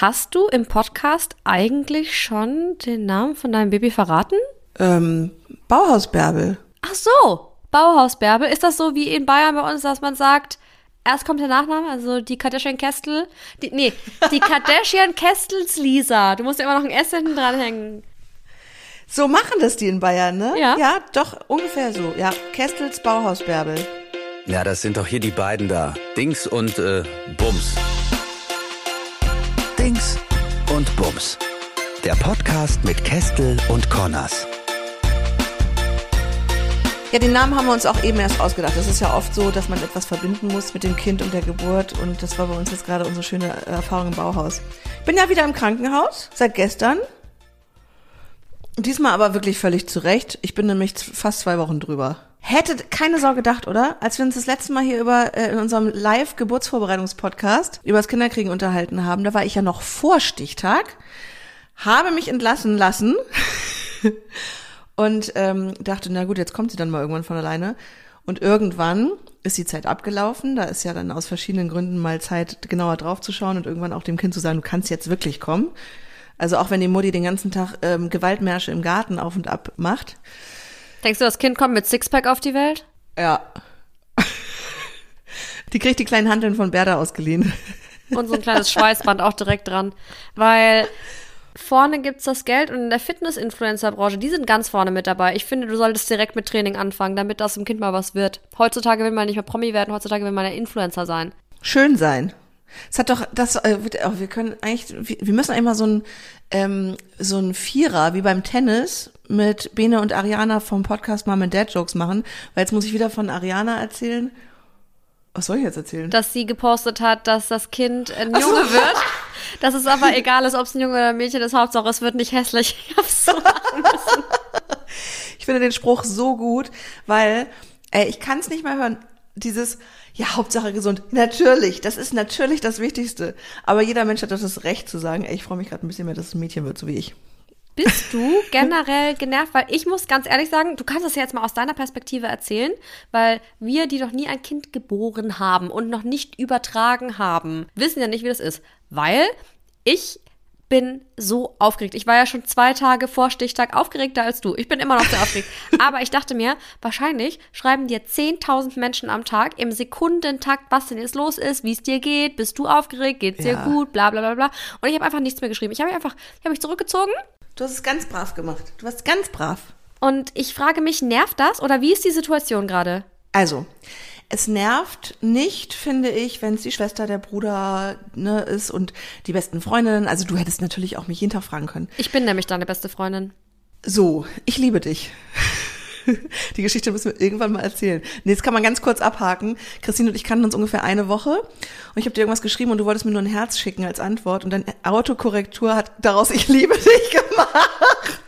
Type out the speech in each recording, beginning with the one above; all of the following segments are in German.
Hast du im Podcast eigentlich schon den Namen von deinem Baby verraten? Ähm, Bauhausbärbel. Ach so, Bauhausbärbel. Ist das so wie in Bayern bei uns, dass man sagt, erst kommt der Nachname, also die Kardashian Kestel? Die, nee, die Kardashian Kestels Lisa. Du musst ja immer noch ein S hinten dranhängen. So machen das die in Bayern, ne? Ja. Ja, doch, ungefähr so. Ja, Kestels Bauhausbärbel. Ja, das sind doch hier die beiden da. Dings und äh, Bums. Und Bums. Der Podcast mit Kestel und Connors. Ja, den Namen haben wir uns auch eben erst ausgedacht. Das ist ja oft so, dass man etwas verbinden muss mit dem Kind und der Geburt. Und das war bei uns jetzt gerade unsere schöne Erfahrung im Bauhaus. Ich bin ja wieder im Krankenhaus, seit gestern. Diesmal aber wirklich völlig zurecht. Ich bin nämlich fast zwei Wochen drüber. Hätte keine Sau gedacht, oder? Als wir uns das letzte Mal hier über äh, in unserem Live-Geburtsvorbereitungspodcast über das Kinderkriegen unterhalten haben, da war ich ja noch vor Stichtag, habe mich entlassen lassen und ähm, dachte, na gut, jetzt kommt sie dann mal irgendwann von alleine. Und irgendwann ist die Zeit abgelaufen. Da ist ja dann aus verschiedenen Gründen mal Zeit, genauer draufzuschauen und irgendwann auch dem Kind zu sagen, du kannst jetzt wirklich kommen. Also auch wenn die Mutti den ganzen Tag ähm, Gewaltmärsche im Garten auf und ab macht. Denkst du, das Kind kommt mit Sixpack auf die Welt? Ja. Die kriegt die kleinen Handeln von Berda ausgeliehen. Und so ein kleines Schweißband auch direkt dran. Weil vorne gibt's das Geld und in der Fitness-Influencer-Branche, die sind ganz vorne mit dabei. Ich finde, du solltest direkt mit Training anfangen, damit das dem Kind mal was wird. Heutzutage will man nicht mehr Promi werden, heutzutage will man ja Influencer sein. Schön sein. Es hat doch das, äh, oh, wir können eigentlich, wir müssen eigentlich mal so ein ähm, so ein Vierer wie beim Tennis mit Bene und Ariana vom Podcast Mom and Dad Jokes machen, weil jetzt muss ich wieder von Ariana erzählen. Was soll ich jetzt erzählen? Dass sie gepostet hat, dass das Kind ein Junge wird. Dass es aber egal ist, ob es ein Junge oder ein Mädchen ist, Hauptsache es wird nicht hässlich. Ich hab's so müssen. Ich finde den Spruch so gut, weil ey, ich kann es nicht mehr hören. Dieses, ja, Hauptsache gesund. Natürlich, das ist natürlich das Wichtigste. Aber jeder Mensch hat doch das Recht zu sagen, ey, ich freue mich gerade ein bisschen mehr, dass es ein Mädchen wird, so wie ich. Bist du generell genervt? Weil ich muss ganz ehrlich sagen, du kannst das ja jetzt mal aus deiner Perspektive erzählen, weil wir, die noch nie ein Kind geboren haben und noch nicht übertragen haben, wissen ja nicht, wie das ist. Weil ich bin so aufgeregt. Ich war ja schon zwei Tage vor Stichtag aufgeregter als du. Ich bin immer noch sehr aufgeregt. Aber ich dachte mir, wahrscheinlich schreiben dir 10.000 Menschen am Tag im Sekundentakt, was denn jetzt los ist, wie es dir geht, bist du aufgeregt, geht's dir Ja. gut, bla bla bla bla. Und ich habe einfach nichts mehr geschrieben. Ich habe einfach, ich habe mich zurückgezogen Du hast es ganz brav gemacht. Du warst ganz brav. und ich frage mich, nervt das oder wie ist die Situation gerade? Also, es nervt nicht, finde ich, wenn es die Schwester, der Bruder ne, ist und die besten Freundinnen. Also du hättest natürlich auch mich jeden Tag fragen können. Ich bin nämlich deine beste Freundin. So, ich liebe dich. Die Geschichte müssen wir irgendwann mal erzählen. Nee, jetzt kann man ganz kurz abhaken. Christine und ich kannten uns ungefähr eine Woche und ich habe dir irgendwas geschrieben und du wolltest mir nur ein Herz schicken als Antwort und dann Autokorrektur hat daraus ich liebe dich gemacht.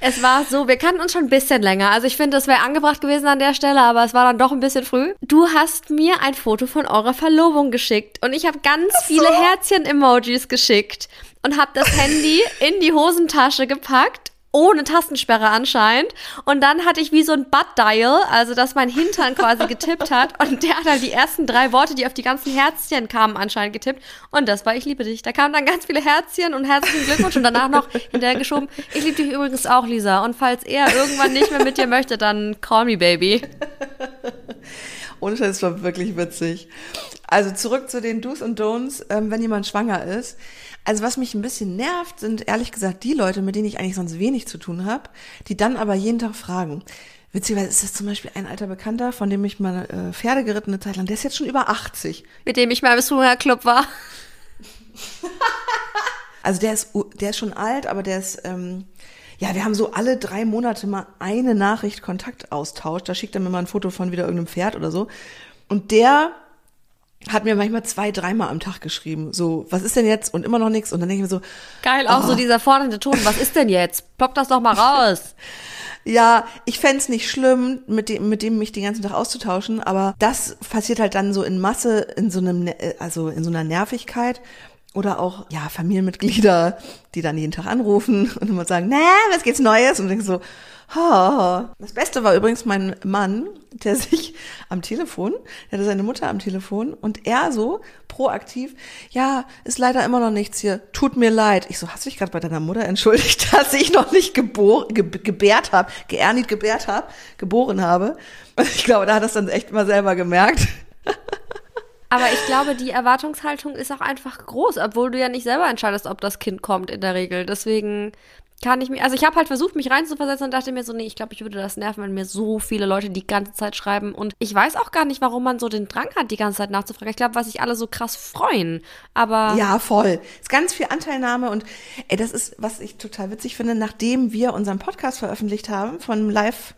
Es war so, wir kannten uns schon ein bisschen länger. Also ich finde, es wäre angebracht gewesen an der Stelle, aber es war dann doch ein bisschen früh. Du hast mir ein Foto von eurer Verlobung geschickt und ich habe ganz viele Herzchen-Emojis geschickt und habe das Handy in die Hosentasche gepackt. Ohne Tastensperre anscheinend. Und dann hatte ich wie so ein Butt-Dial, also dass mein Hintern quasi getippt hat. Und der hat halt die ersten drei Worte, die auf die ganzen Herzchen kamen, anscheinend getippt. Und das war Ich liebe dich. Da kamen dann ganz viele Herzchen und herzlichen Glückwunsch. Und danach noch hinterher geschoben, ich liebe dich übrigens auch, Lisa. Und falls er irgendwann nicht mehr mit dir möchte, dann call me, baby. Ohne Scheiß, war wirklich witzig. Also zurück zu den Do's und Don'ts, ähm, wenn jemand schwanger ist. Also was mich ein bisschen nervt, sind ehrlich gesagt die Leute, mit denen ich eigentlich sonst wenig zu tun habe, die dann aber jeden Tag fragen. Witzigerweise ist das zum Beispiel ein alter Bekannter, von dem ich mal äh, Pferde geritten eine Zeit lang. Der ist jetzt schon über 80. Mit dem ich mal im Swingerclub war. Also der ist, der ist schon alt, aber der ist, ähm, ja, wir haben so alle drei Monate mal eine Nachricht Kontakt austauscht. Da schickt er mir mal ein Foto von wieder irgendeinem Pferd oder so. Und der hat mir manchmal zwei, dreimal am Tag geschrieben. So, was ist denn jetzt? Und immer noch nichts. Und dann denke ich mir so, Geil, auch so dieser fordernde Ton. Was ist denn jetzt? Plopp das doch mal raus. ja, ich fänd's nicht schlimm, mit dem, mit dem mich den ganzen Tag auszutauschen, aber das passiert halt dann so in Masse, in so einem, Ne- äh, also in so einer Nervigkeit. Oder auch, ja, Familienmitglieder, die dann jeden Tag anrufen und immer sagen, na, was geht's Neues? Und ich so, Oh. Das Beste war übrigens mein Mann, der sich am Telefon, der hatte seine Mutter am Telefon und er so proaktiv, ja, ist leider immer noch nichts hier, tut mir leid. Ich so, hast du dich gerade bei deiner Mutter entschuldigt, dass ich noch nicht gebor, ge, gebärt habe, geernit gebärt habe, geboren habe? Und ich glaube, da hat das dann echt mal selber gemerkt. Aber ich glaube, die Erwartungshaltung ist auch einfach groß, obwohl du ja nicht selber entscheidest, ob das Kind kommt in der Regel. Deswegen kann ich mir, also ich habe halt versucht, mich reinzuversetzen und dachte mir so, nee, ich glaube, ich würde das nerven, wenn mir so viele Leute die ganze Zeit schreiben. Und ich weiß auch gar nicht, warum man so den Drang hat, die ganze Zeit nachzufragen. Ich glaube, was sich alle so krass freuen. Aber. Ja, voll. Ist ganz viel Anteilnahme und ey, das ist, was ich total witzig finde, nachdem wir unseren Podcast veröffentlicht haben von Live,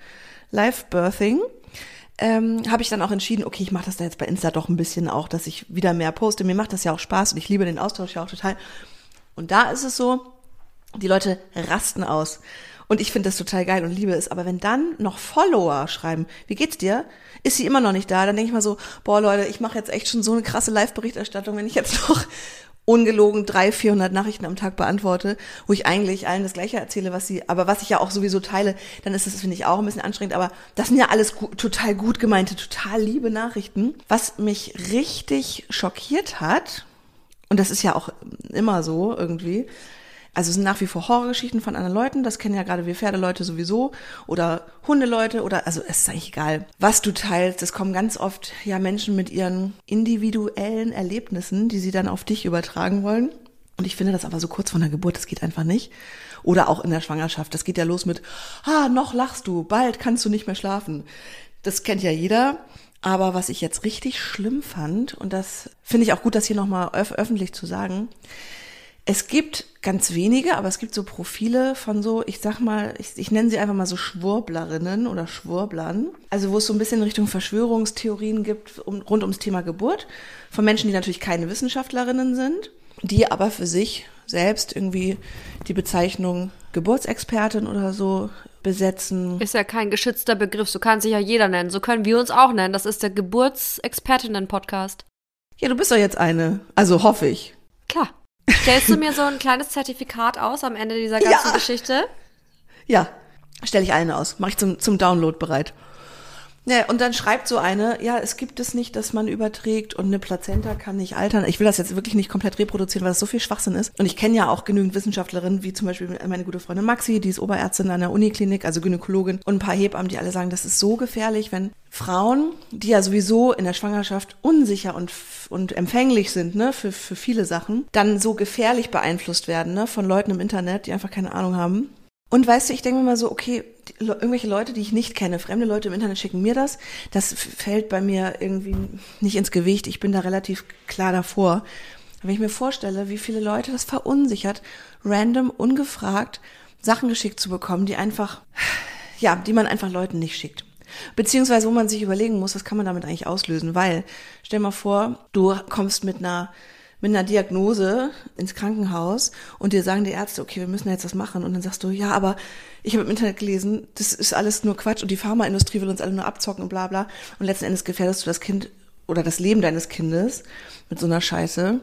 Live Birthing, ähm, habe ich dann auch entschieden, okay, ich mache das da jetzt bei Insta doch ein bisschen auch, dass ich wieder mehr poste. Mir macht das ja auch Spaß und ich liebe den Austausch ja auch total. Und da ist es so, die Leute rasten aus. Und ich finde das total geil und liebe es. Aber wenn dann noch Follower schreiben, wie geht's dir? Ist sie immer noch nicht da? Dann denke ich mal so, boah Leute, ich mache jetzt echt schon so eine krasse Live-Berichterstattung, wenn ich jetzt noch ungelogen drei, 400 Nachrichten am Tag beantworte, wo ich eigentlich allen das Gleiche erzähle, was sie, aber was ich ja auch sowieso teile, dann ist das, finde ich, auch ein bisschen anstrengend. Aber das sind ja alles gut, total gut gemeinte, total liebe Nachrichten. Was mich richtig schockiert hat, und das ist ja auch immer so irgendwie, also es sind nach wie vor Horrorgeschichten von anderen Leuten, das kennen ja gerade wir Pferdeleute sowieso oder Hundeleute oder also es ist eigentlich egal, was du teilst. Es kommen ganz oft ja Menschen mit ihren individuellen Erlebnissen, die sie dann auf dich übertragen wollen. Und ich finde das aber so kurz vor der Geburt, das geht einfach nicht. Oder auch in der Schwangerschaft. Das geht ja los mit, ah, noch lachst du, bald kannst du nicht mehr schlafen. Das kennt ja jeder. Aber was ich jetzt richtig schlimm fand, und das finde ich auch gut, das hier nochmal öf öffentlich zu sagen, es gibt ganz wenige, aber es gibt so Profile von so, ich sag mal, ich, ich nenne sie einfach mal so Schwurblerinnen oder Schwurblern. Also wo es so ein bisschen Richtung Verschwörungstheorien gibt um, rund ums Thema Geburt. Von Menschen, die natürlich keine Wissenschaftlerinnen sind, die aber für sich selbst irgendwie die Bezeichnung Geburtsexpertin oder so besetzen. Ist ja kein geschützter Begriff, so kann sich ja jeder nennen. So können wir uns auch nennen. Das ist der Geburtsexpertinnen-Podcast. Ja, du bist doch jetzt eine. Also hoffe ich. Klar. Stellst du mir so ein kleines Zertifikat aus am Ende dieser ganzen Ja. Geschichte? Ja, stelle ich allen aus. Mache ich zum, zum Download bereit. Ja, und dann schreibt so eine, ja, es gibt es nicht, dass man überträgt und eine Plazenta kann nicht altern. Ich will das jetzt wirklich nicht komplett reproduzieren, weil das so viel Schwachsinn ist. Und ich kenne ja auch genügend Wissenschaftlerinnen, wie zum Beispiel meine gute Freundin Maxi, die ist Oberärztin an der Uniklinik, also Gynäkologin, und ein paar Hebammen, die alle sagen, das ist so gefährlich, wenn Frauen, die ja sowieso in der Schwangerschaft unsicher und, und empfänglich sind, ne, für, für viele Sachen, dann so gefährlich beeinflusst werden, ne, von Leuten im Internet, die einfach keine Ahnung haben. Und weißt du, ich denke mir mal so, okay, die, irgendwelche Leute, die ich nicht kenne, fremde Leute im Internet schicken mir das. Das fällt bei mir irgendwie nicht ins Gewicht. Ich bin da relativ klar davor. Wenn ich mir vorstelle, wie viele Leute das verunsichert, random, ungefragt Sachen geschickt zu bekommen, die einfach, ja, die man einfach Leuten nicht schickt. Beziehungsweise, wo man sich überlegen muss, was kann man damit eigentlich auslösen? Weil, stell mal vor, du kommst mit einer mit einer Diagnose ins Krankenhaus und dir sagen die Ärzte, okay, wir müssen jetzt was machen. Und dann sagst du, ja, aber ich habe im Internet gelesen, das ist alles nur Quatsch und die Pharmaindustrie will uns alle nur abzocken und bla bla. Und letzten Endes gefährdest du das Kind oder das Leben deines Kindes mit so einer Scheiße.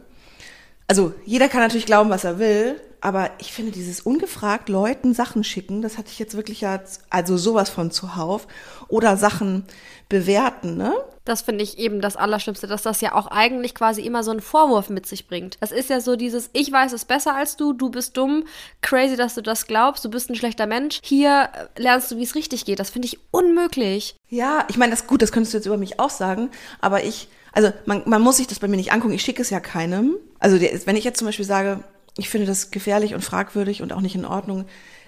Also jeder kann natürlich glauben, was er will, aber ich finde dieses ungefragt Leuten Sachen schicken, das hatte ich jetzt wirklich ja, also sowas von zuhauf. Oder Sachen bewerten, ne? Das finde ich eben das Allerschlimmste, dass das ja auch eigentlich quasi immer so einen Vorwurf mit sich bringt. Das ist ja so dieses, ich weiß es besser als du, du bist dumm, crazy, dass du das glaubst, du bist ein schlechter Mensch. Hier äh, lernst du, wie es richtig geht. Das finde ich unmöglich. Ja, ich meine, das gut, das könntest du jetzt über mich auch sagen, aber ich, also man, man muss sich das bei mir nicht angucken, ich schicke es ja keinem. Also wenn ich jetzt zum Beispiel sage, ich finde das gefährlich und fragwürdig und auch nicht in Ordnung,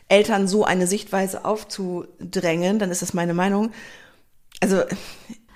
Eltern so eine Sichtweise aufzudrängen, dann ist das meine Meinung. Also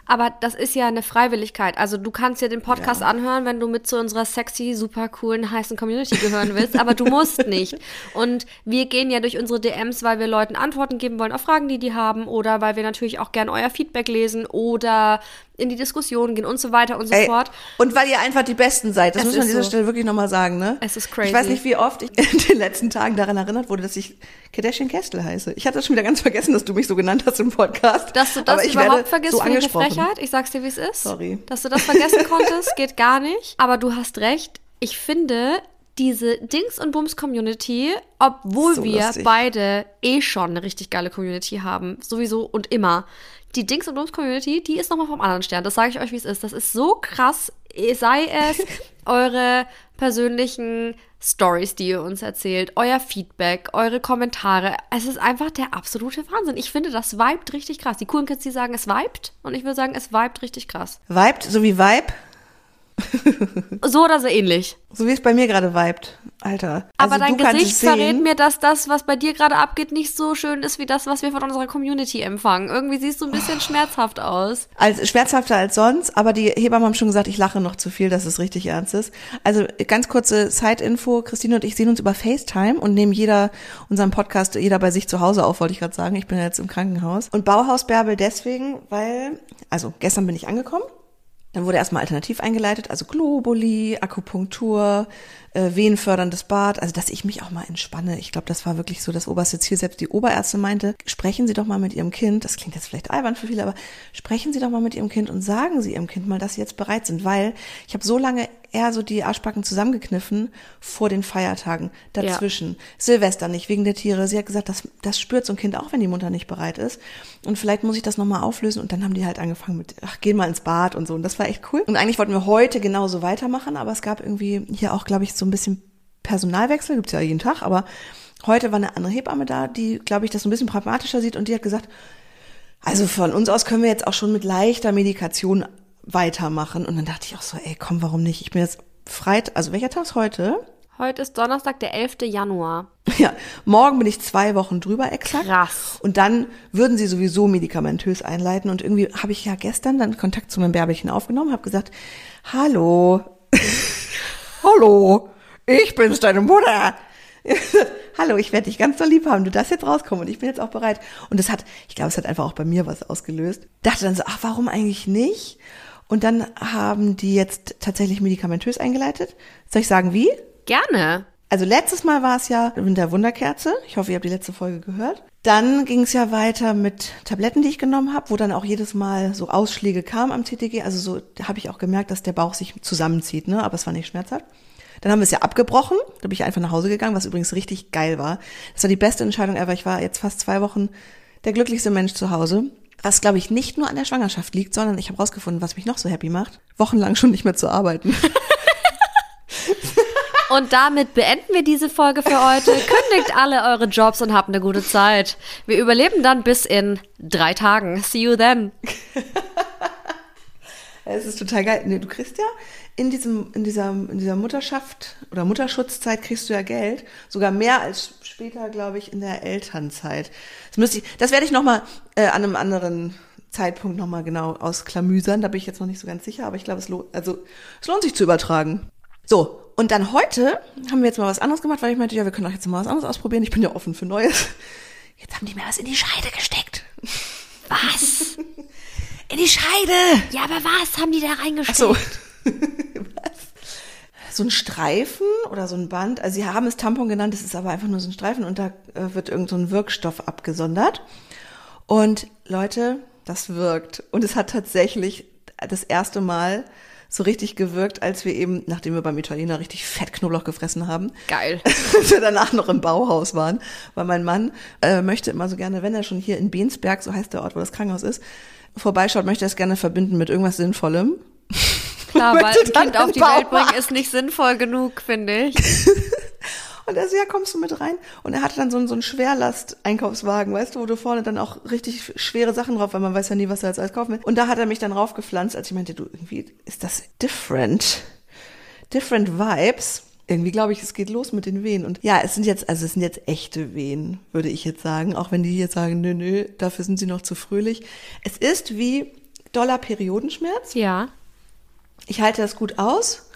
Aber das ist ja eine Freiwilligkeit. Also du kannst dir den Podcast anhören, wenn du mit zu unserer sexy, super coolen, heißen Community gehören willst, aber du musst nicht. Und wir gehen ja durch unsere DMs, weil wir Leuten Antworten geben wollen auf Fragen, die die haben oder weil wir natürlich auch gern euer Feedback lesen oder in die Diskussion gehen und so weiter und so Ey, fort. Und weil ihr einfach die Besten seid. Das Es muss man an dieser so. Stelle wirklich nochmal sagen, ne? Es ist crazy. Ich weiß nicht, wie oft ich in den letzten Tagen daran erinnert wurde, dass ich Kardashian Kestel heiße. Ich hatte das schon wieder ganz vergessen, dass du mich so genannt hast im Podcast. Dass du das Aber ich überhaupt vergisst, so angesprochen. Frechheit. Ich sag's dir, wie es ist. Sorry. Dass du das vergessen konntest, geht gar nicht. Aber du hast recht. Ich finde, diese Dings und Bums Community, obwohl So wir beide eh schon eine richtig geile Community haben, sowieso und immer. Die Dings und Bums Community, die ist nochmal vom anderen Stern. Das sage ich euch, wie es ist. Das ist so krass. Sei es eure persönlichen Stories, die ihr uns erzählt, euer Feedback, eure Kommentare. Es ist einfach der absolute Wahnsinn. Ich finde, das vibet richtig krass. Die coolen Kids, die sagen, es vibet. Und ich würde sagen, es vibet richtig krass. Vibed, so wie Vibe, So oder so ähnlich. so wie es bei mir gerade vibet. Alter. Aber Also dein du kannst Gesicht verrät mir, dass das, was bei dir gerade abgeht, nicht so schön ist wie das, was wir von unserer Community empfangen. Irgendwie siehst du ein bisschen schmerzhaft aus. als schmerzhafter als sonst, aber die Hebammen haben schon gesagt, ich lache noch zu viel, dass es richtig ernst ist. Also ganz kurze Side-Info, Christine und ich sehen uns über FaceTime und nehmen jeder unseren Podcast, jeder bei sich zu Hause auf, wollte ich gerade sagen. Ich bin ja jetzt im Krankenhaus. Und Bauhaus Bärbel deswegen, weil, also gestern bin ich angekommen. Dann wurde erstmal alternativ eingeleitet, also Globuli, Akupunktur, äh, wehenförderndes Bad, also dass ich mich auch mal entspanne. Ich glaube, das war wirklich so das oberste Ziel. Selbst die Oberärztin meinte, sprechen Sie doch mal mit Ihrem Kind, das klingt jetzt vielleicht albern für viele, aber sprechen Sie doch mal mit Ihrem Kind und sagen Sie Ihrem Kind mal, dass Sie jetzt bereit sind, weil ich habe so lange eher so die Arschbacken zusammengekniffen vor den Feiertagen, dazwischen. Silvester nicht, wegen der Tiere. Sie hat gesagt, das, das spürt so ein Kind auch, wenn die Mutter nicht bereit ist. Und vielleicht muss ich das nochmal auflösen. Und dann haben die halt angefangen mit, ach, geh mal ins Bad und so. Und das war echt cool. Und eigentlich wollten wir heute genauso weitermachen, aber es gab irgendwie hier auch, glaube ich, so ein bisschen Personalwechsel, gibt's ja jeden Tag, aber heute war eine andere Hebamme da, die, glaube ich, das so ein bisschen pragmatischer sieht und die hat gesagt, also von uns aus können wir jetzt auch schon mit leichter Medikation weitermachen. Und dann dachte ich auch so, ey, komm, warum nicht? Ich bin jetzt Freit, also welcher Tag ist heute? Heute ist Donnerstag, der 11. Januar. Ja, morgen bin ich zwei Wochen drüber exakt. Krass. Und dann würden sie sowieso medikamentös einleiten. Und irgendwie habe ich ja gestern dann Kontakt zu meinem Bärbelchen aufgenommen, habe gesagt, hallo, hallo, ich bin's, deine Mutter. Hallo, ich werde dich ganz doll lieb haben. Du darfst jetzt rauskommen und ich bin jetzt auch bereit. Und das hat, ich glaube, es hat einfach auch bei mir was ausgelöst. Dachte dann so, ach, warum eigentlich nicht? Und dann haben die jetzt tatsächlich medikamentös eingeleitet. Soll ich sagen, wie? Gerne. Also letztes Mal war es ja mit der Wunderkerze. Ich hoffe, ihr habt die letzte Folge gehört. Dann ging es ja weiter mit Tabletten, die ich genommen habe, wo dann auch jedes Mal so Ausschläge kamen am TTG. Also so habe ich auch gemerkt, dass der Bauch sich zusammenzieht, ne? Aber es war nicht schmerzhaft. Dann haben wir es ja abgebrochen. Da bin ich einfach nach Hause gegangen, was übrigens richtig geil war. Das war die beste Entscheidung ever. Ich war jetzt fast zwei Wochen der glücklichste Mensch zu Hause. Was, glaube ich, nicht nur an der Schwangerschaft liegt, sondern ich habe rausgefunden, was mich noch so happy macht. Wochenlang schon nicht mehr zu arbeiten. Und damit beenden wir diese Folge für heute. Kündigt alle eure Jobs und habt eine gute Zeit. Wir überleben dann bis in drei Tagen. See you then. Es ist total geil. Nee, du kriegst ja in diesem, in dieser, in dieser Mutterschaft oder Mutterschutzzeit kriegst du ja Geld. Sogar mehr als später, glaube ich, in der Elternzeit. Das müsste ich, das werde ich nochmal äh, an einem anderen Zeitpunkt nochmal genau ausklamüsern. Da bin ich jetzt noch nicht so ganz sicher, aber ich glaube, es lohnt, also, es lohnt sich zu übertragen. So. Und dann heute haben wir jetzt mal was anderes gemacht, weil ich meinte, ja, wir können auch jetzt mal was anderes ausprobieren. Ich bin ja offen für Neues. Jetzt haben die mir was in die Scheide gesteckt. Was? In die Scheide! Ja, aber was haben die da reingesteckt? So. Was? So ein Streifen oder so ein Band. Also sie haben es Tampon genannt, es ist aber einfach nur so ein Streifen und da äh, wird irgend so ein Wirkstoff abgesondert. Und Leute, das wirkt. Und es hat tatsächlich das erste Mal so richtig gewirkt, als wir eben, nachdem wir beim Italiener richtig fett Knoblauch gefressen haben, Geil. wir danach noch im Bauhaus waren, weil mein Mann äh, möchte immer so gerne, wenn er schon hier in Beensberg, so heißt der Ort, wo das Krankenhaus ist, vorbeischaut, möchte er es gerne verbinden mit irgendwas Sinnvollem. Klar, weil ein Kind auf die Welt bringen ist nicht sinnvoll genug, finde ich. Und er so, ja, kommst du mit rein? Und er hatte dann so, einen- so einen Schwerlast-Einkaufswagen, weißt du, wo du vorne dann auch richtig schwere Sachen drauf, weil man weiß ja nie, was er jetzt alles kaufen will. Und da hat er mich dann raufgepflanzt, als ich meinte, du, irgendwie ist das different. Different Vibes. Irgendwie glaube ich, es geht los mit den Wehen. Und ja, es sind jetzt, also es sind jetzt echte Wehen, würde ich jetzt sagen. Auch wenn die jetzt sagen, nö, nö, dafür sind sie noch zu fröhlich. Es ist wie doller Periodenschmerz. Ja. Ich halte das gut aus.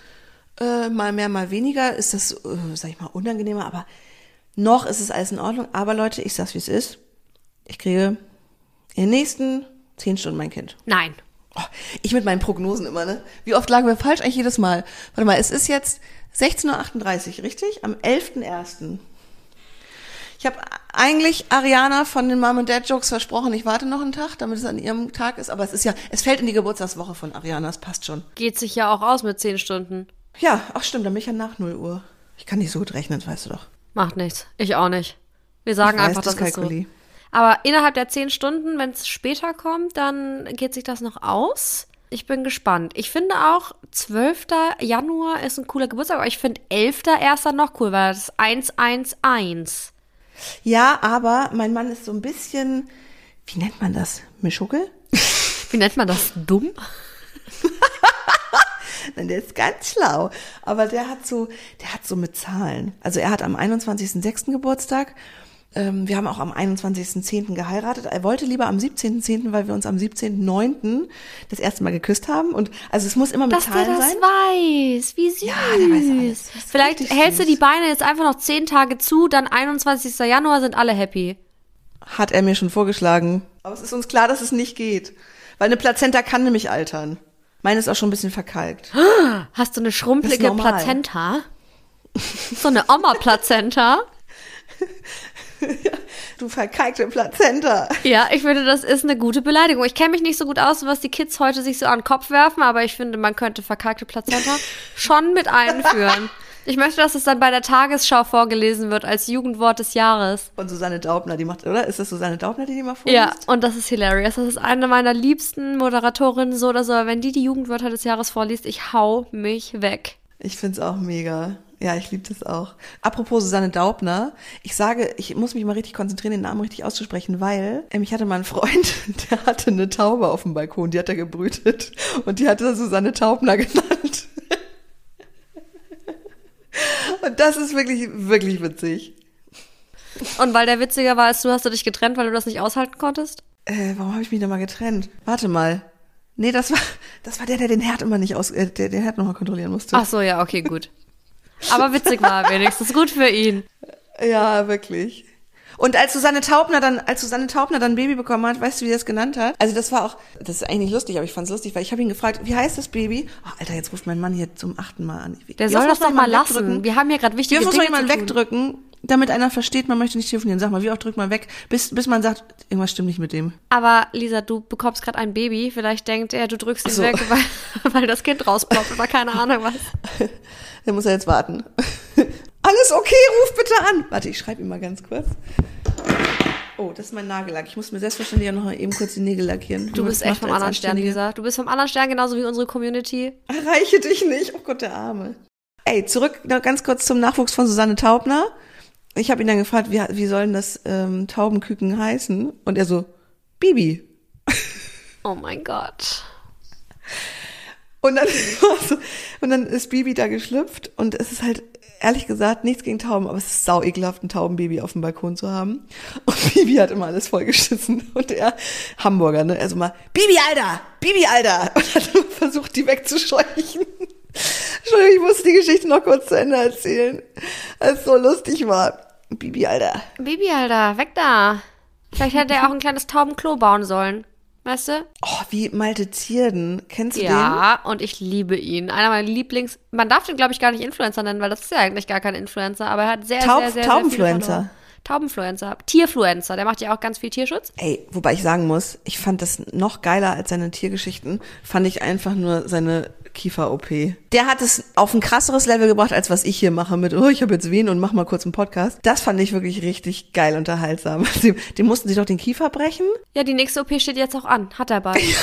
Äh, mal mehr, mal weniger ist das, äh, sag ich mal, unangenehmer, aber noch ist es alles in Ordnung. Aber Leute, ich sag's wie es ist. Ich kriege in den nächsten zehn Stunden mein Kind. Nein. Oh, ich mit meinen Prognosen immer, ne? Wie oft lagen wir falsch eigentlich jedes Mal? Warte mal, es ist jetzt 16.38 Uhr, richtig? Am 11.01. Ich habe eigentlich Ariana von den Mom and Dad Jokes versprochen, ich warte noch einen Tag, damit es an ihrem Tag ist. Aber es ist ja, es fällt in die Geburtstagswoche von Ariana, es passt schon. Geht sich ja auch aus mit zehn Stunden. Ja, ach stimmt, dann bin ich ja nach 0 Uhr. Ich kann nicht so gut rechnen, das weißt du doch. Macht nichts. Ich auch nicht. Wir sagen Ich weiß, einfach, das das ist so. Aber innerhalb der zehn Stunden, wenn es später kommt, dann geht sich das noch aus. Ich bin gespannt. Ich finde auch, 12. Januar ist ein cooler Geburtstag, aber ich finde 11.1. noch cool, weil das ist 111. Ja, aber mein Mann ist so ein bisschen, wie nennt man das? Mischugge? Wie nennt man das? Dumm? Nein, der ist ganz schlau. Aber der hat so, der hat so mit Zahlen. Also er hat am 21.06. Geburtstag. Ähm, wir haben auch am 21.10. geheiratet. Er wollte lieber am 17.10., weil wir uns am 17.09. das erste Mal geküsst haben. Und also es muss immer mit Dass der Zahlen das sein. weiß. Wie süß. Ja, der weiß alles. Vielleicht hältst du süß. die Beine jetzt einfach noch zehn Tage zu, dann 21. Januar sind alle happy. Hat er mir schon vorgeschlagen. Aber es ist uns klar, dass es nicht geht. Weil eine Plazenta kann nämlich altern. Meine ist auch schon ein bisschen verkalkt. Hast du eine schrumpelige. Plazenta? So eine Oma-Plazenta? Du verkalkte Plazenta. Ja, ich finde, das ist eine gute Beleidigung. Ich kenne mich nicht so gut aus, was die Kids heute sich so an den Kopf werfen, aber ich finde, man könnte verkalkte Plazenta schon mit einführen. Ich möchte, dass es dann bei der Tagesschau vorgelesen wird als Jugendwort des Jahres. Von Susanne Daubner, die macht, oder? Ist das Susanne Daubner, die die mal vorliest? Ja, und das ist hilarious. Das ist eine meiner liebsten Moderatorinnen, so oder so. Aber wenn die die Jugendwörter des Jahres vorliest, ich hau mich weg. Ich find's auch mega. Ja, ich liebe das auch. Apropos Susanne Daubner, ich sage, ich muss mich mal richtig konzentrieren, den Namen richtig auszusprechen, weil ähm, ich hatte mal einen Freund, der hatte eine Taube auf dem Balkon, die hat er gebrütet und die hat er Susanne Taubner genannt. Und das ist wirklich, wirklich witzig. Und weil der witziger war als du, hast du dich getrennt, weil du das nicht aushalten konntest? Äh, warum habe ich mich da mal getrennt? Warte mal. Nee, das war, das war der, der den Herd immer nicht aus, äh, der den Herd nochmal kontrollieren musste. Ach so, ja, okay, gut. Aber witzig war wenigstens. Gut für ihn. Ja, wirklich. Und als Susanne Taubner dann, als Susanne Taubner dann ein Baby bekommen hat, weißt du, wie er das genannt hat? Also das war auch, das ist eigentlich nicht lustig, aber ich fand es lustig, weil ich habe ihn gefragt, wie heißt das Baby? Oh, Alter, jetzt ruft mein Mann hier zum achten Mal an. Wie- Der soll das doch mal lassen. wegdrücken? Wir haben hier gerade wichtige oft muss Dinge man tun. wegdrücken, damit einer versteht, man möchte nicht telefonieren? Sag mal, wie oft drückt man weg, bis, bis man sagt, irgendwas stimmt nicht mit dem. Aber Lisa, du bekommst gerade ein Baby. Vielleicht denkt er, du drückst ihn so. weg, weil, weil das Kind rausploppt oder keine Ahnung was. Der muss er jetzt warten. Alles okay, ruf bitte an. Warte, ich schreibe ihm mal ganz kurz. Oh, das ist mein Nagellack. Ich muss mir selbstverständlich auch noch mal eben kurz die Nägel lackieren. Du bist echt vom anderen Stern. Lisa. Du bist vom anderen Stern, genauso wie unsere Community. Erreiche dich nicht. Oh Gott, der Arme. Ey, zurück noch ganz kurz zum Nachwuchs von Susanne Taubner. Ich habe ihn dann gefragt, wie, wie sollen das ähm, Taubenküken heißen? Und er so, Bibi. Oh mein Gott. Und dann, und dann ist Bibi da geschlüpft und es ist halt, ehrlich gesagt, nichts gegen Tauben, aber es ist sau ekelhaft, ein Taubenbaby auf dem Balkon zu haben. Und Bibi hat immer alles vollgeschissen. Und er, Hamburger, ne, also mal, Bibi, Alter! Bibi, Alter! Und hat immer versucht, die wegzuscheuchen. Entschuldigung, ich muss die Geschichte noch kurz zu Ende erzählen, als es so lustig war. Bibi, Alter. Baby, Alter, weg da. Vielleicht hätte er auch ein kleines Taubenklo bauen sollen. Weißt du? Oh, wie Malte Zierden. Kennst du den? Ja, und ich liebe ihn. Einer meiner Lieblings... Man darf den, glaube ich, gar nicht Influencer nennen, weil das ist ja eigentlich gar kein Influencer. Aber er hat sehr, Taub- sehr, sehr, sehr Taubenfluencer. Follower. Taubenfluencer. Tierfluencer. Der macht ja auch ganz viel Tierschutz. Ey, wobei ich sagen muss, ich fand das noch geiler als seine Tiergeschichten, fand ich einfach nur seine Kiefer-OP. Der hat es auf ein krasseres Level gebracht, als was ich hier mache mit, oh, ich habe jetzt wen und mach mal kurz einen Podcast. Das fand ich wirklich richtig geil unterhaltsam. Dem, dem mussten sie doch den Kiefer brechen. Ja, die nächste OP steht jetzt auch an. Hat er bald.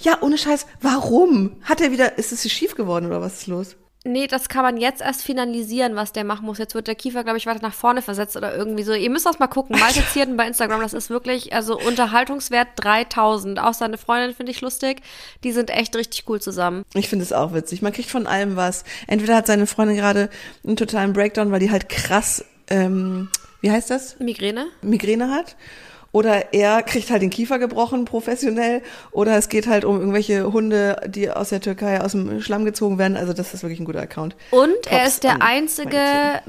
Ja, ohne Scheiß, warum? Hat er wieder, ist es schief geworden oder was ist los? Nee, das kann man jetzt erst finalisieren, was der machen muss. Jetzt wird der Kiefer, glaube ich, weiter nach vorne versetzt oder irgendwie so. Ihr müsst das mal gucken. Malte Zierden bei Instagram, das ist wirklich, also Unterhaltungswert 3000. Auch seine Freundin finde ich lustig. Die sind echt richtig cool zusammen. Ich finde es auch witzig. Man kriegt von allem was. Entweder hat seine Freundin gerade einen totalen Breakdown, weil die halt krass, ähm, wie heißt das? Migräne? Migräne hat. Oder er kriegt halt den Kiefer gebrochen, professionell. Oder es geht halt um irgendwelche Hunde, die aus der Türkei aus dem Schlamm gezogen werden. Also das ist wirklich ein guter Account. Und er Props ist der an einzige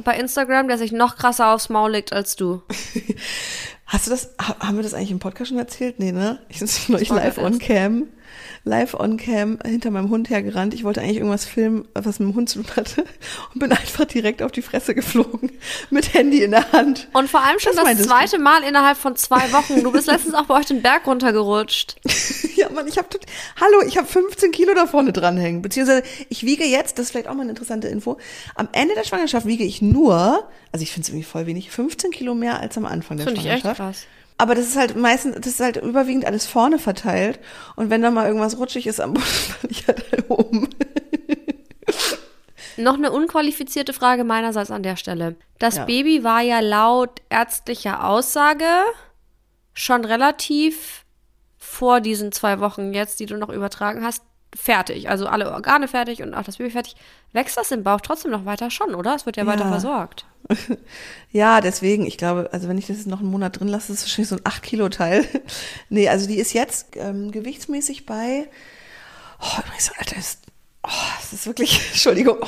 bei Instagram, der sich noch krasser aufs Maul legt als du. Hast du das, ha- haben wir das eigentlich im Podcast schon erzählt? Nee, ne? Ich bin neulich live on cam. Live on cam hinter meinem Hund hergerannt. Ich wollte eigentlich irgendwas filmen, was mit dem Hund zu tun hatte und bin einfach direkt auf die Fresse geflogen mit Handy in der Hand. Und vor allem schon Das das, zweite Mal innerhalb von zwei Wochen. Du bist letztens auch bei euch den Berg runtergerutscht. Ja, Mann, ich habe Hallo, ich habe 15 Kilo da vorne dranhängen. Beziehungsweise ich wiege jetzt, das ist vielleicht auch mal eine interessante Info, am Ende der Schwangerschaft wiege ich nur, also ich finde es irgendwie voll wenig, 15 Kilo mehr als am Anfang der Finde ich echt Schwangerschaft. krass. Aber das ist halt meistens, das ist halt überwiegend alles vorne verteilt. Und wenn da mal irgendwas rutschig ist am Boden, falle ich halt oben. Noch eine unqualifizierte Frage meinerseits an der Stelle. Das Ja. Baby war ja laut ärztlicher Aussage schon relativ vor diesen zwei Wochen jetzt, die du noch übertragen hast, fertig. Also alle Organe fertig und auch das Baby fertig. Wächst das im Bauch trotzdem noch weiter schon, oder? Es wird ja, weiter Ja. versorgt. Ja, deswegen, ich glaube, also wenn ich das jetzt noch einen Monat drin lasse, ist es wahrscheinlich so ein 8-Kilo-Teil. nee, also die ist jetzt ähm, gewichtsmäßig bei, oh, übrigens, Alter, ist, oh, es ist wirklich, Entschuldigung, oh,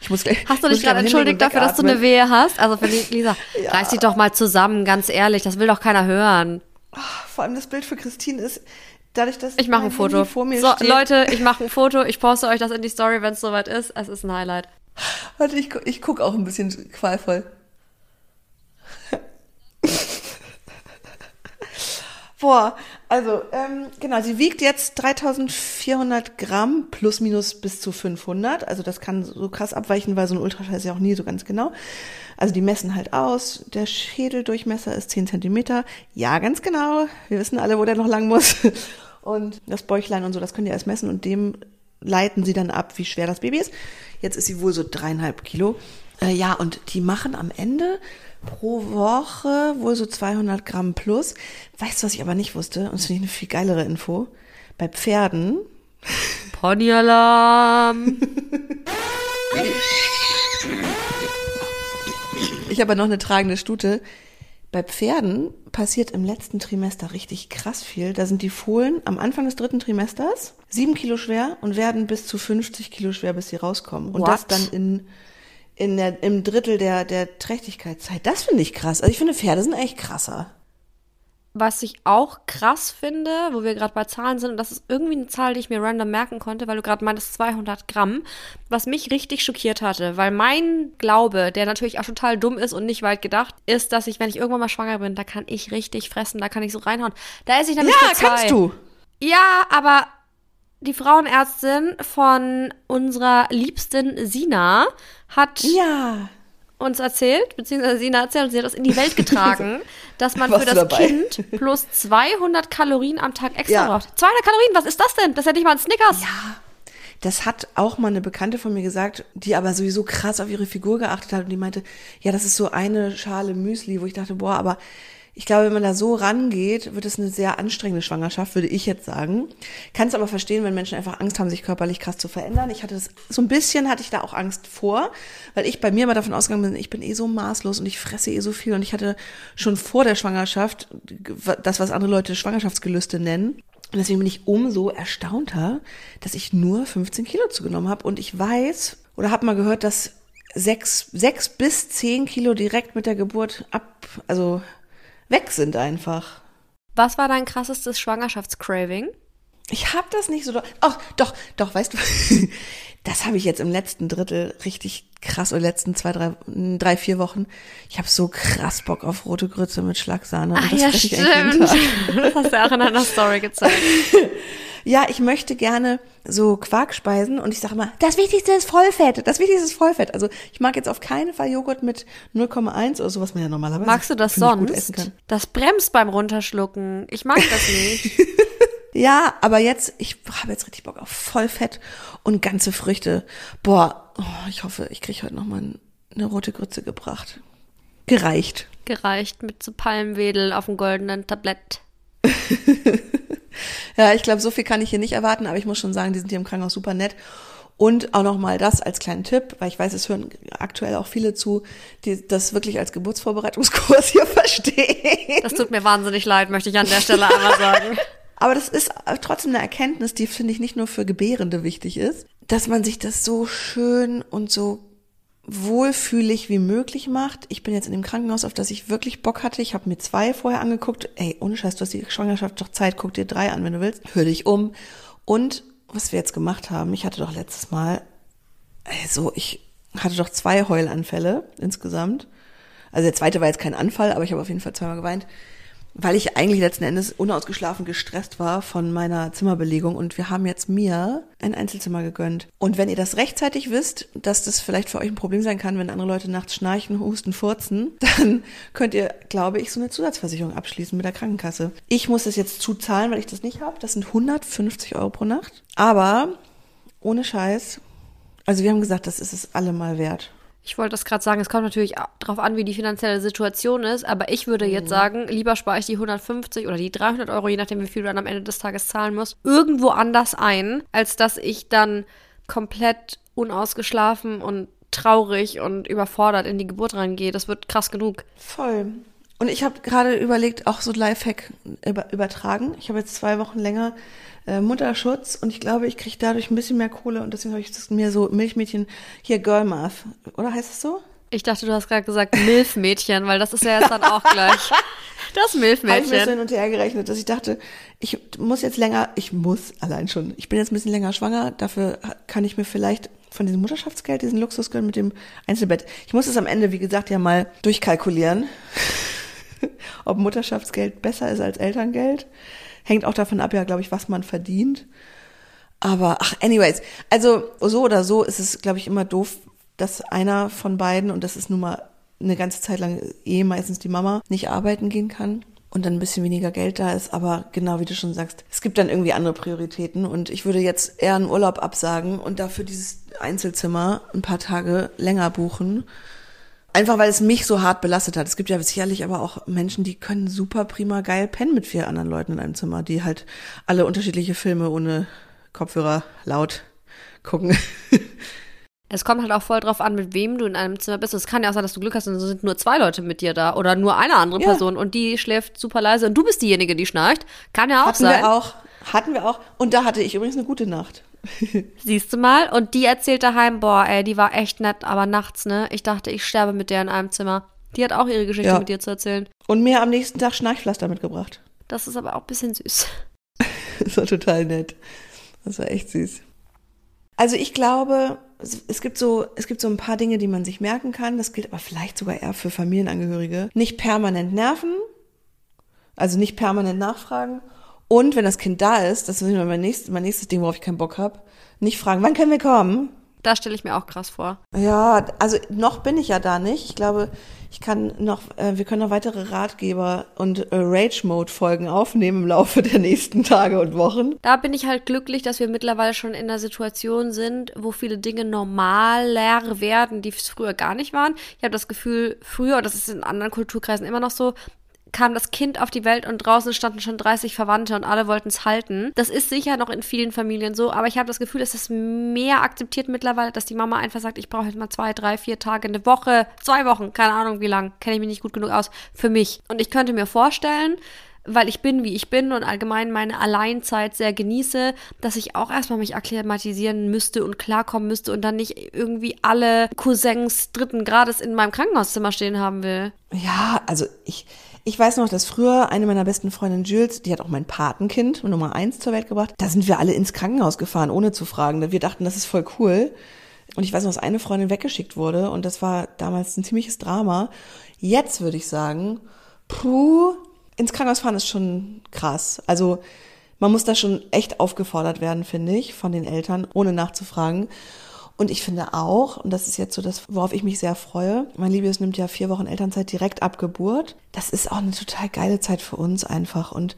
ich muss gleich. Hast du dich gerade entschuldigt dafür, dass du eine. Wehe hast? Also, die- Lisa, Ja. reiß dich doch mal zusammen, ganz ehrlich. Das will doch keiner hören. Vor allem das Bild für Christine ist, dadurch, dass Ich mache ein Foto. Handy vor mir So, steht, Leute, ich mache ein Foto. Ich poste euch das in die Story, wenn es soweit ist. Es ist ein Highlight. Warte, ich, ich guck auch ein bisschen qualvoll. Boah, also, ähm, genau, sie wiegt jetzt 3400 Gramm plus minus bis zu 500. Also das kann so krass abweichen, weil so ein Ultraschall ist ja auch nie so ganz genau. Also die messen halt aus. Der Schädeldurchmesser ist 10 Zentimeter. Ja, ganz genau. Wir wissen alle, wo der noch lang muss. Und das Bäuchlein und so, das könnt ihr erst messen und dem leiten sie dann ab, wie schwer das Baby ist. Jetzt ist sie wohl so dreieinhalb Kilo. Äh, ja, und die machen am Ende pro Woche wohl so 200 Gramm plus. Weißt du, was ich aber nicht wusste? Und das finde ich eine viel geilere Info. Bei Pferden, Ponyalarm. ich habe ja noch eine tragende Stute. Bei Pferden passiert im letzten Trimester richtig krass viel. Da sind die Fohlen am Anfang des dritten Trimesters sieben Kilo schwer und werden bis zu 50 Kilo schwer, bis sie rauskommen. Und das What? dann in, in der, im Drittel der, der Trächtigkeitszeit. Das finde ich krass. Also ich finde, Pferde sind echt krasser. Was ich auch krass finde, wo wir gerade bei Zahlen sind, und das ist irgendwie eine Zahl, die ich mir random merken konnte, weil du gerade meintest 200 Gramm, was mich richtig schockiert hatte, weil mein Glaube, der natürlich auch total dumm ist und nicht weit gedacht, ist, dass ich, wenn ich irgendwann mal schwanger bin, da kann ich richtig fressen, da kann ich so reinhauen. Da esse ich nämlich Ja, kannst du. Ja, aber die Frauenärztin von unserer liebsten Sina hat Ja. uns erzählt, beziehungsweise Sina erzählt, und sie hat das in die Welt getragen, dass man Warst für das? Kind plus 200 Kalorien am Tag extra Ja. braucht. 200 Kalorien, was ist das denn? Das ist ja nicht mal ein Snickers. Ja. Das hat auch mal eine Bekannte von mir gesagt, die aber sowieso krass auf ihre Figur geachtet hat und die meinte, ja, das ist so eine Schale Müsli, wo ich dachte, boah, aber ich glaube, wenn man da so rangeht, wird es eine sehr anstrengende Schwangerschaft, würde ich jetzt sagen. Kann es aber verstehen, wenn Menschen einfach Angst haben, sich körperlich krass zu verändern. Ich hatte das, so ein bisschen hatte ich da auch Angst vor, weil ich bei mir immer davon ausgegangen bin, ich bin eh so maßlos und ich fresse eh so viel und ich hatte schon vor der Schwangerschaft das, was andere Leute Schwangerschaftsgelüste nennen. Und deswegen bin ich umso erstaunter, dass ich nur 15 Kilo zugenommen habe. Und ich weiß oder habe mal gehört, dass sechs, sechs bis zehn Kilo direkt mit der Geburt ab, also weg sind einfach. Was war dein krassestes Schwangerschaftscraving? Ich habe das nicht so. do- Ach, doch, doch, weißt du, das habe ich jetzt im letzten Drittel richtig krass, oder letzten zwei, drei, drei vier Wochen. Ich habe so krass Bock auf rote Grütze mit Schlagsahne. Und das fresse ich eigentlich jeden Tag. Das hast du auch in einer Story gezeigt. Ja, ich möchte gerne so Quarkspeisen und ich sage immer, das Wichtigste ist Vollfett. Das Wichtigste ist Vollfett. Also ich mag jetzt auf keinen Fall Joghurt mit 0,1 oder so, was man ja normalerweise Magst du das sonst? Das bremst beim Runterschlucken. Ich mag das nicht. Ja, aber jetzt, ich habe jetzt richtig Bock auf Vollfett und ganze Früchte. Boah, oh, ich hoffe, ich kriege heute noch mal eine rote Grütze gebracht. Gereicht. Gereicht mit so Palmwedel auf dem goldenen Tablett. Ja, ich glaube, so viel kann ich hier nicht erwarten, aber ich muss schon sagen, die sind hier im Krankenhaus super nett. Und auch noch mal das als kleinen Tipp, weil ich weiß, es hören aktuell auch viele zu, die das wirklich als Geburtsvorbereitungskurs hier verstehen. Das tut mir wahnsinnig leid, möchte ich an der Stelle einmal sagen. Aber das ist trotzdem eine Erkenntnis, die finde ich nicht nur für Gebärende wichtig ist, dass man sich das so schön und so wohlfühlig wie möglich macht. Ich bin jetzt in dem Krankenhaus, auf das ich wirklich Bock hatte. Ich habe mir zwei vorher angeguckt. Ey, ohne Scheiß, du hast die Schwangerschaft doch Zeit, guck dir drei an, wenn du willst. Hör dich um. Und was wir jetzt gemacht haben, ich hatte doch letztes Mal, also ich hatte doch zwei Heulanfälle insgesamt. Also der zweite war jetzt kein Anfall, aber ich habe auf jeden Fall zweimal geweint weil ich eigentlich letzten Endes unausgeschlafen gestresst war von meiner Zimmerbelegung und wir haben jetzt mir ein Einzelzimmer gegönnt. Und wenn ihr das rechtzeitig wisst, dass das vielleicht für euch ein Problem sein kann, wenn andere Leute nachts schnarchen, husten, furzen, dann könnt ihr, glaube ich, so eine Zusatzversicherung abschließen mit der Krankenkasse. Ich muss das jetzt zuzahlen, weil ich das nicht habe. Das sind 150 Euro pro Nacht. Aber ohne Scheiß, also wir haben gesagt, das ist es allemal wert. Ich wollte das gerade sagen, es kommt natürlich darauf an, wie die finanzielle Situation ist, aber ich würde jetzt mhm. sagen, lieber spare ich die 150 oder die 300 Euro, je nachdem, wie viel du dann am Ende des Tages zahlen musst, irgendwo anders ein, als dass ich dann komplett unausgeschlafen und traurig und überfordert in die Geburt reingehe. Das wird krass genug. Voll. Und ich habe gerade überlegt, auch so Lifehack über, übertragen. Ich habe jetzt zwei Wochen länger äh, Mutterschutz und ich glaube, ich kriege dadurch ein bisschen mehr Kohle und deswegen habe ich das mir so Milchmädchen hier Girl Math, oder heißt es so? Ich dachte, du hast gerade gesagt Milfmädchen, weil das ist ja jetzt dann auch gleich. Das Milfmädchen. Habe ich mir so hin und her gerechnet, dass ich dachte, ich muss jetzt länger, ich muss allein schon, ich bin jetzt ein bisschen länger schwanger, dafür kann ich mir vielleicht von diesem Mutterschaftsgeld diesen Luxus gönnen mit dem Einzelbett. Ich muss es am Ende, wie gesagt, ja mal durchkalkulieren, ob Mutterschaftsgeld besser ist als Elterngeld. Hängt auch davon ab, ja, glaube ich, was man verdient. Aber, ach, anyways. Also, so oder so ist es, glaube ich, immer doof, dass einer von beiden, und das ist nun mal eine ganze Zeit lang eh meistens die Mama, nicht arbeiten gehen kann und dann ein bisschen weniger Geld da ist. Aber genau wie du schon sagst, es gibt dann irgendwie andere Prioritäten. Und ich würde jetzt eher einen Urlaub absagen und dafür dieses Einzelzimmer ein paar Tage länger buchen Einfach weil es mich so hart belastet hat. Es gibt ja sicherlich aber auch Menschen, die können super prima geil pennen mit vier anderen Leuten in einem Zimmer, die halt alle unterschiedliche Filme ohne Kopfhörer laut gucken. Es kommt halt auch voll drauf an, mit wem du in einem Zimmer bist. Es kann ja auch sein, dass du Glück hast und es sind nur zwei Leute mit dir da oder nur eine andere ja. Person und die schläft super leise und du bist diejenige, die schnarcht. Kann ja auch hatten sein. Wir auch, hatten wir auch. Und da hatte ich übrigens eine gute Nacht. Siehst du mal? Und die erzählt daheim, boah, ey, die war echt nett, aber nachts, ne? Ich dachte, ich sterbe mit der in einem Zimmer. Die hat auch ihre Geschichte ja. mit dir zu erzählen. Und mir am nächsten Tag Schnarchpflaster mitgebracht. Das ist aber auch ein bisschen süß. das war total nett. Das war echt süß. Also ich glaube, es gibt so, es gibt so ein paar Dinge, die man sich merken kann. Das gilt aber vielleicht sogar eher für Familienangehörige. Nicht permanent nerven. Also nicht permanent nachfragen und wenn das Kind da ist, das ist mein nächstes, mein nächstes Ding, worauf ich keinen Bock habe, nicht fragen, wann können wir kommen? Da stelle ich mir auch krass vor. Ja, also noch bin ich ja da nicht. Ich glaube, ich kann noch, äh, wir können noch weitere Ratgeber und äh, Rage-Mode-Folgen aufnehmen im Laufe der nächsten Tage und Wochen. Da bin ich halt glücklich, dass wir mittlerweile schon in einer Situation sind, wo viele Dinge normaler werden, die es früher gar nicht waren. Ich habe das Gefühl, früher, und das ist in anderen Kulturkreisen immer noch so, kam das Kind auf die Welt und draußen standen schon 30 Verwandte und alle wollten es halten. Das ist sicher noch in vielen Familien so, aber ich habe das Gefühl, es ist mehr akzeptiert mittlerweile, dass die Mama einfach sagt, ich brauche jetzt mal zwei, drei, vier Tage, eine Woche, zwei Wochen, keine Ahnung wie lang, kenne ich mich nicht gut genug aus, für mich. Und ich könnte mir vorstellen, weil ich bin, wie ich bin und allgemein meine Alleinzeit sehr genieße, dass ich auch erstmal mich akklimatisieren müsste und klarkommen müsste und dann nicht irgendwie alle Cousins dritten Grades in meinem Krankenhauszimmer stehen haben will. Ja, also ich, ich weiß noch, dass früher eine meiner besten Freundinnen, Jules, die hat auch mein Patenkind Nummer eins zur Welt gebracht. Da sind wir alle ins Krankenhaus gefahren, ohne zu fragen. Wir dachten, das ist voll cool. Und ich weiß noch, dass eine Freundin weggeschickt wurde und das war damals ein ziemliches Drama. Jetzt würde ich sagen, puh, ins Krankenhaus fahren ist schon krass. Also man muss da schon echt aufgefordert werden, finde ich, von den Eltern, ohne nachzufragen. Und ich finde auch, und das ist jetzt so das, worauf ich mich sehr freue, mein Liebes nimmt ja vier Wochen Elternzeit direkt ab Geburt. Das ist auch eine total geile Zeit für uns einfach. Und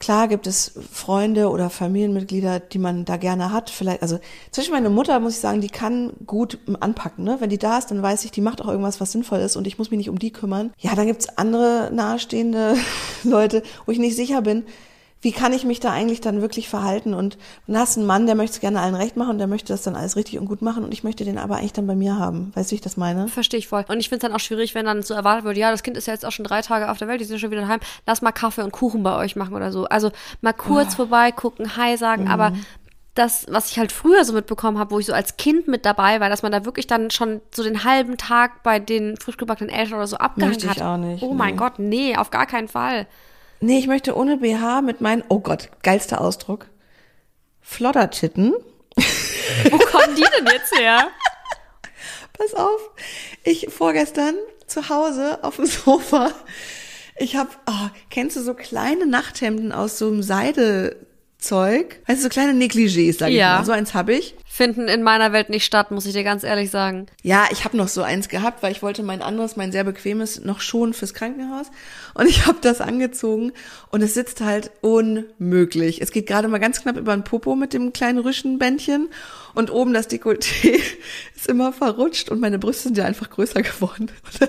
klar gibt es Freunde oder Familienmitglieder, die man da gerne hat. Vielleicht, also zwischen meine Mutter muss ich sagen, die kann gut anpacken. Ne? Wenn die da ist, dann weiß ich, die macht auch irgendwas, was sinnvoll ist und ich muss mich nicht um die kümmern. Ja, dann gibt's andere nahestehende Leute, wo ich nicht sicher bin, wie kann ich mich da eigentlich dann wirklich verhalten? Und dann hast einen Mann, der möchte es gerne allen recht machen und der möchte das dann alles richtig und gut machen und ich möchte den aber eigentlich dann bei mir haben. Weißt du, wie ich das meine? Verstehe ich voll. Und ich finde es dann auch schwierig, wenn dann so erwartet wird, ja, das Kind ist ja jetzt auch schon drei Tage auf der Welt, die sind schon wieder daheim, lass mal Kaffee und Kuchen bei euch machen oder so. Also mal kurz oh. vorbei gucken, Hi sagen, mhm. aber das, was ich halt früher so mitbekommen habe, wo ich so als Kind mit dabei war, dass man da wirklich dann schon so den halben Tag bei den frisch gebackenen Eltern oder so abgehangen hat. auch nicht, oh mein nee. Gott, nee, auf gar keinen Fall. Nee, ich möchte ohne BH mit meinen, oh Gott, geilster Ausdruck, Floddertitten. Wo kommen die denn jetzt her? Pass auf, ich vorgestern zu Hause auf dem Sofa, ich hab, oh, kennst du so kleine Nachthemden aus so einem Seidezeug? Weißt du, so kleine Negligés, sag ich Ja. mal. So eins habe ich. Finden in meiner Welt nicht statt, muss ich dir ganz ehrlich sagen. Ja, ich habe noch so eins gehabt, weil ich wollte mein anderes, mein sehr bequemes, noch schon fürs Krankenhaus. Und ich habe das angezogen und es sitzt halt unmöglich. Es geht gerade mal ganz knapp über den Popo mit dem kleinen Rüschenbändchen und oben das Dekolleté ist immer verrutscht und meine Brüste sind ja einfach größer geworden. Und dann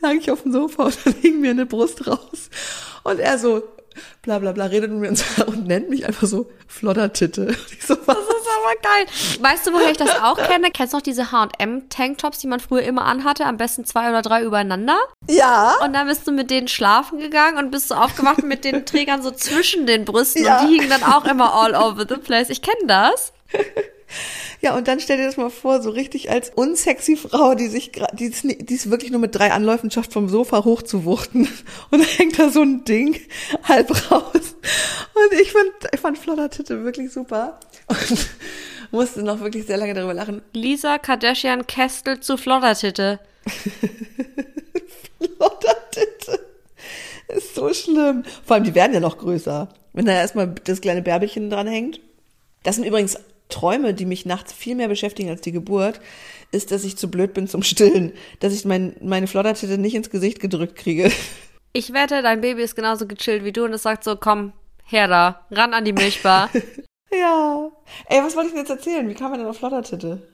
lag ich auf dem Sofa und dann hing mir eine Brust raus. Und er so, bla bla bla, redet mit mir und, und nennt mich einfach so Floddertitte. So? Das ist aber geil. Weißt du, woher ich das auch kenne? Kennst du noch diese H&M-Tanktops, die man früher immer anhatte? Am besten zwei oder drei übereinander. Ja. Und dann bist du mit denen schlafen gegangen und bist so aufgewacht mit den Trägern so zwischen den Brüsten. Ja. Und die hingen dann auch immer all over the place. Ich kenne das. Ja, und dann stell dir das mal vor, so richtig als unsexy Frau, die sich die es wirklich nur mit drei Anläufen schafft, vom Sofa hochzuwuchten. Und dann hängt da so ein Ding halb raus. Und ich fand, ich fand Floddertitte wirklich super. Und musste noch wirklich sehr lange darüber lachen. Lisa Kardashian Kestel zu Floddertitte. Floddertitte. Ist so schlimm. Vor allem, die werden ja noch größer. Wenn da erstmal das kleine Bärbelchen dran hängt. Das sind übrigens Träume, die mich nachts viel mehr beschäftigen als die Geburt, ist, dass ich zu blöd bin zum Stillen. Dass ich mein, meine Floddertitte nicht ins Gesicht gedrückt kriege. Ich wette, dein Baby ist genauso gechillt wie du und es sagt so, komm, her da, ran an die Milchbar. Ja. Ey, was wollte ich denn jetzt erzählen? Wie kam man denn auf Floddertitte?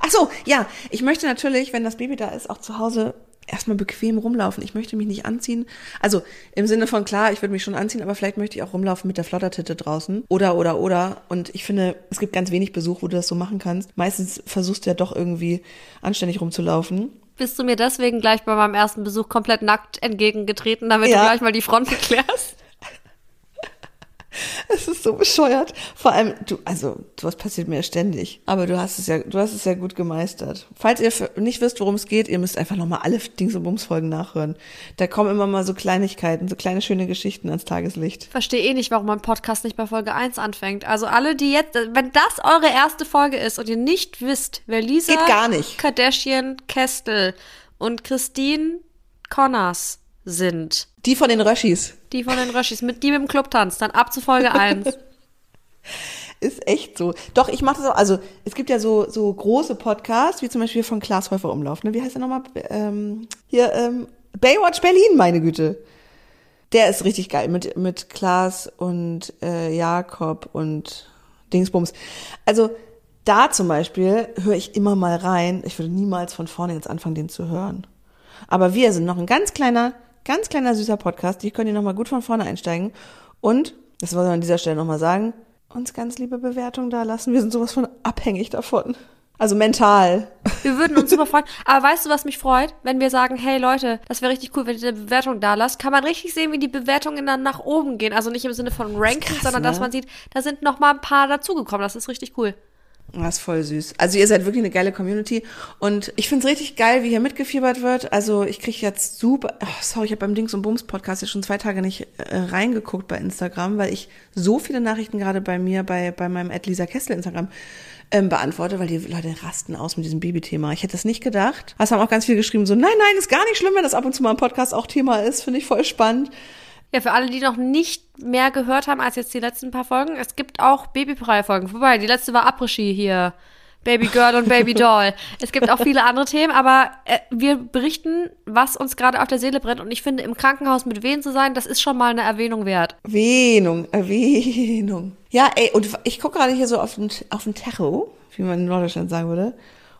Ach so, ja. Ich möchte natürlich, wenn das Baby da ist, auch zu Hause erstmal bequem rumlaufen. Ich möchte mich nicht anziehen. Also im Sinne von klar, ich würde mich schon anziehen, aber vielleicht möchte ich auch rumlaufen mit der Floddertitte draußen. Oder, oder, oder. Und ich finde, es gibt ganz wenig Besuch, wo du das so machen kannst. Meistens versuchst du ja doch irgendwie anständig rumzulaufen. Bist du mir deswegen gleich bei meinem ersten Besuch komplett nackt entgegengetreten, damit Ja. du gleich mal die Front klärst? Es ist so bescheuert. Vor allem, du, also, sowas passiert mir ja ständig. Aber du hast es ja, du hast es ja gut gemeistert. Falls ihr nicht wisst, worum es geht, ihr müsst einfach nochmal alle Dings und Bums-Folgen nachhören. Da kommen immer mal so Kleinigkeiten, so kleine schöne Geschichten ans Tageslicht. Verstehe eh nicht, warum mein Podcast nicht bei Folge 1 anfängt. Also alle, die jetzt, wenn das eure erste Folge ist und ihr nicht wisst, wer Lisa Geht gar nicht. Kardashian Kestel und Christine Connors sind, Die von den Röschis. die von den Röschis, mit die mit dem Clubtanz, dann ab zu Folge 1. Ist echt so. Doch, ich mache das auch. Also, es gibt ja so, so große Podcasts, wie zum Beispiel von Klaas Häufer Umlauf. Ne? Wie heißt der nochmal? Ähm, hier, ähm, Baywatch Berlin, meine Güte. Der ist richtig geil mit, mit Klaas und äh, Jakob und Dingsbums. Also, da zum Beispiel höre ich immer mal rein. Ich würde niemals von vorne jetzt anfangen, den zu hören. Aber wir sind noch ein ganz kleiner, ganz kleiner süßer Podcast. Die könnt ihr noch mal gut von vorne einsteigen. Und, das wollen wir an dieser Stelle noch mal sagen, uns ganz liebe Bewertung da lassen. Wir sind sowas von abhängig davon. Also mental. Wir würden uns super freuen. Aber weißt du, was mich freut? Wenn wir sagen, hey Leute, das wäre richtig cool, wenn ihr eine Bewertung da lasst, kann man richtig sehen, wie die Bewertungen dann nach oben gehen. Also nicht im Sinne von Ranking, krass, sondern ne? dass man sieht, da sind noch mal ein paar dazugekommen. Das ist richtig cool. Das ist voll süß. Also ihr seid wirklich eine geile Community und ich find's richtig geil, wie hier mitgefiebert wird. Also ich krieg jetzt super, oh, sorry, ich habe beim Dings und Bums Podcast ja schon zwei Tage nicht äh, reingeguckt bei Instagram, weil ich so viele Nachrichten gerade bei mir, bei, bei meinem Ed Lisa Kessel Instagram ähm, beantworte, weil die Leute rasten aus mit diesem Babythema. Ich hätte das nicht gedacht. Es haben auch ganz viele geschrieben, so nein, nein, ist gar nicht schlimm, wenn das ab und zu mal im Podcast auch Thema ist. Finde ich voll spannend. Ja, für alle, die noch nicht mehr gehört haben als jetzt die letzten paar Folgen, es gibt auch babyfreie Folgen. Wobei, die letzte war Après-Ski hier. Baby Girl und Baby Doll. Es gibt auch viele andere Themen, aber äh, wir berichten, was uns gerade auf der Seele brennt. Und ich finde, im Krankenhaus mit Wehen zu sein, das ist schon mal eine Erwähnung wert. Erwähnung, Erwähnung. Ja, ey, und ich gucke gerade hier so auf den, auf den Tacho, wie man in Norddeutschland sagen würde,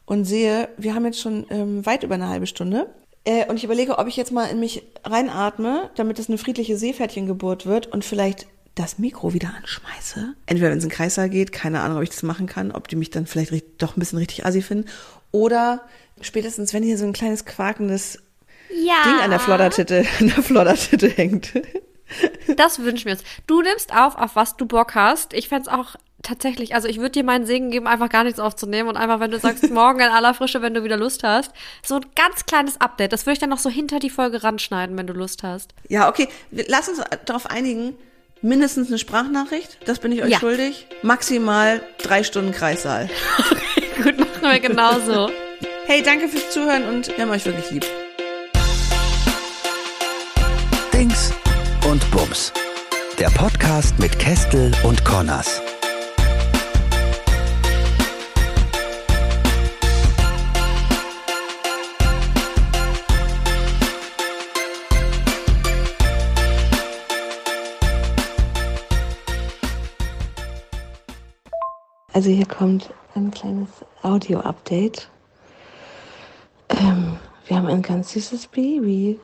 und sehe, wir haben jetzt schon ähm, weit über eine halbe Stunde. Äh, und ich überlege, ob ich jetzt mal in mich reinatme, damit es eine friedliche Seepferdchengeburt wird und vielleicht das Mikro wieder anschmeiße. Entweder wenn es in den Kreissaal geht, keine Ahnung, ob ich das machen kann, ob die mich dann vielleicht doch ein bisschen richtig assi finden. Oder spätestens, wenn hier so ein kleines quakendes Ja. Ding an der Floddertitte, an der Floddertitte hängt. Das wünschen wir uns. Du nimmst auf, auf was du Bock hast. Ich fänd's auch tatsächlich, also ich würde dir meinen Segen geben, einfach gar nichts aufzunehmen und einfach, wenn du sagst, morgen in aller Frische, wenn du wieder Lust hast, so ein ganz kleines Update. Das würde ich dann noch so hinter die Folge ranschneiden, wenn du Lust hast. Ja, okay. Lass uns darauf einigen. Mindestens eine Sprachnachricht, das bin ich euch Ja. schuldig. Maximal drei Stunden Kreissaal. Gut, machen wir genauso. Hey, danke fürs Zuhören und wir haben euch wirklich lieb. Dings und Bums. Der Podcast mit Kestel und Connors. Also hier kommt ein kleines Audio-Update. Ähm, wir haben ein ganz süßes Baby.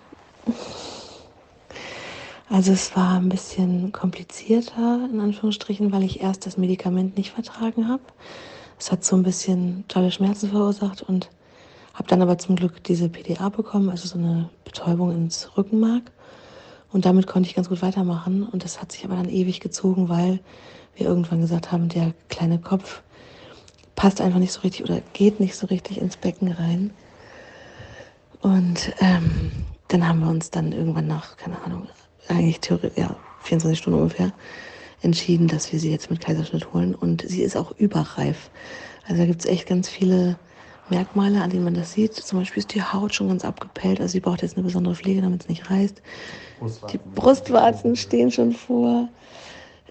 Also es war ein bisschen komplizierter, in Anführungsstrichen, weil ich erst das Medikament nicht vertragen habe. Es hat so ein bisschen tolle Schmerzen verursacht und habe dann aber zum Glück diese PDA bekommen, also so eine Betäubung ins Rückenmark. Und damit konnte ich ganz gut weitermachen. Und das hat sich aber dann ewig gezogen, weil wir irgendwann gesagt haben, der kleine Kopf passt einfach nicht so richtig oder geht nicht so richtig ins Becken rein. Und ähm, dann haben wir uns dann irgendwann nach, keine Ahnung, eigentlich theoretisch, ja, 24 Stunden ungefähr, entschieden, dass wir sie jetzt mit Kaiserschnitt holen. Und sie ist auch überreif. Also da gibt es echt ganz viele Merkmale, an denen man das sieht. Zum Beispiel ist die Haut schon ganz abgepellt. Also sie braucht jetzt eine besondere Pflege, damit es nicht reißt. Die Brustwarzen stehen schon vor.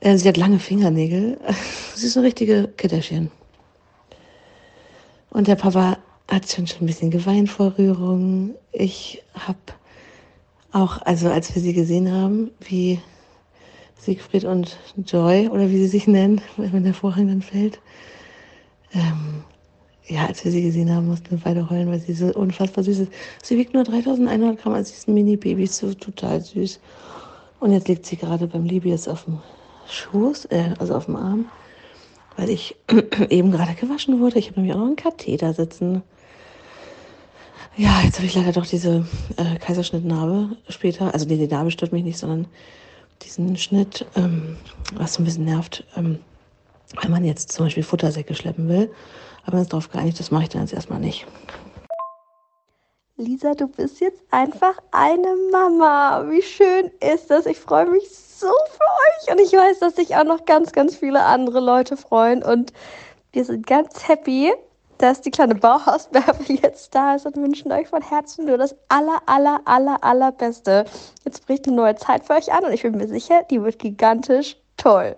Äh, sie hat lange Fingernägel. Sie ist eine richtige Kitterchen. Und der Papa hat schon, schon ein bisschen geweint vor Rührung. Ich habe auch, also als wir sie gesehen haben, wie Siegfried und Joy oder wie sie sich nennen, wenn der Vorhang dann fällt. Ähm, ja, als wir sie gesehen haben, mussten wir beide heulen, weil sie so unfassbar süß ist. Sie wiegt nur 3100 Gramm, also sie ist ein Mini-Baby, so total süß. Und jetzt liegt sie gerade beim Libius auf dem Schoß, äh, also auf dem Arm, weil ich eben gerade gewaschen wurde. Ich habe nämlich auch noch einen Katheter sitzen. Ja, jetzt habe ich leider doch diese äh, Kaiserschnittnarbe später. Also nee, die Narbe stört mich nicht, sondern diesen Schnitt, ähm, was so ein bisschen nervt, ähm, wenn man jetzt zum Beispiel Futtersäcke schleppen will. Aber wir uns darauf geeinigt, das mache ich dann jetzt erstmal nicht. Lisa, du bist jetzt einfach eine Mama. Wie schön ist das? Ich freue mich so für euch und ich weiß, dass sich auch noch ganz, ganz viele andere Leute freuen und wir sind ganz happy, dass die kleine Bauhausbärbel jetzt da ist und wünschen euch von Herzen nur das aller, aller, aller, allerbeste. Jetzt bricht eine neue Zeit für euch an und ich bin mir sicher, die wird gigantisch toll.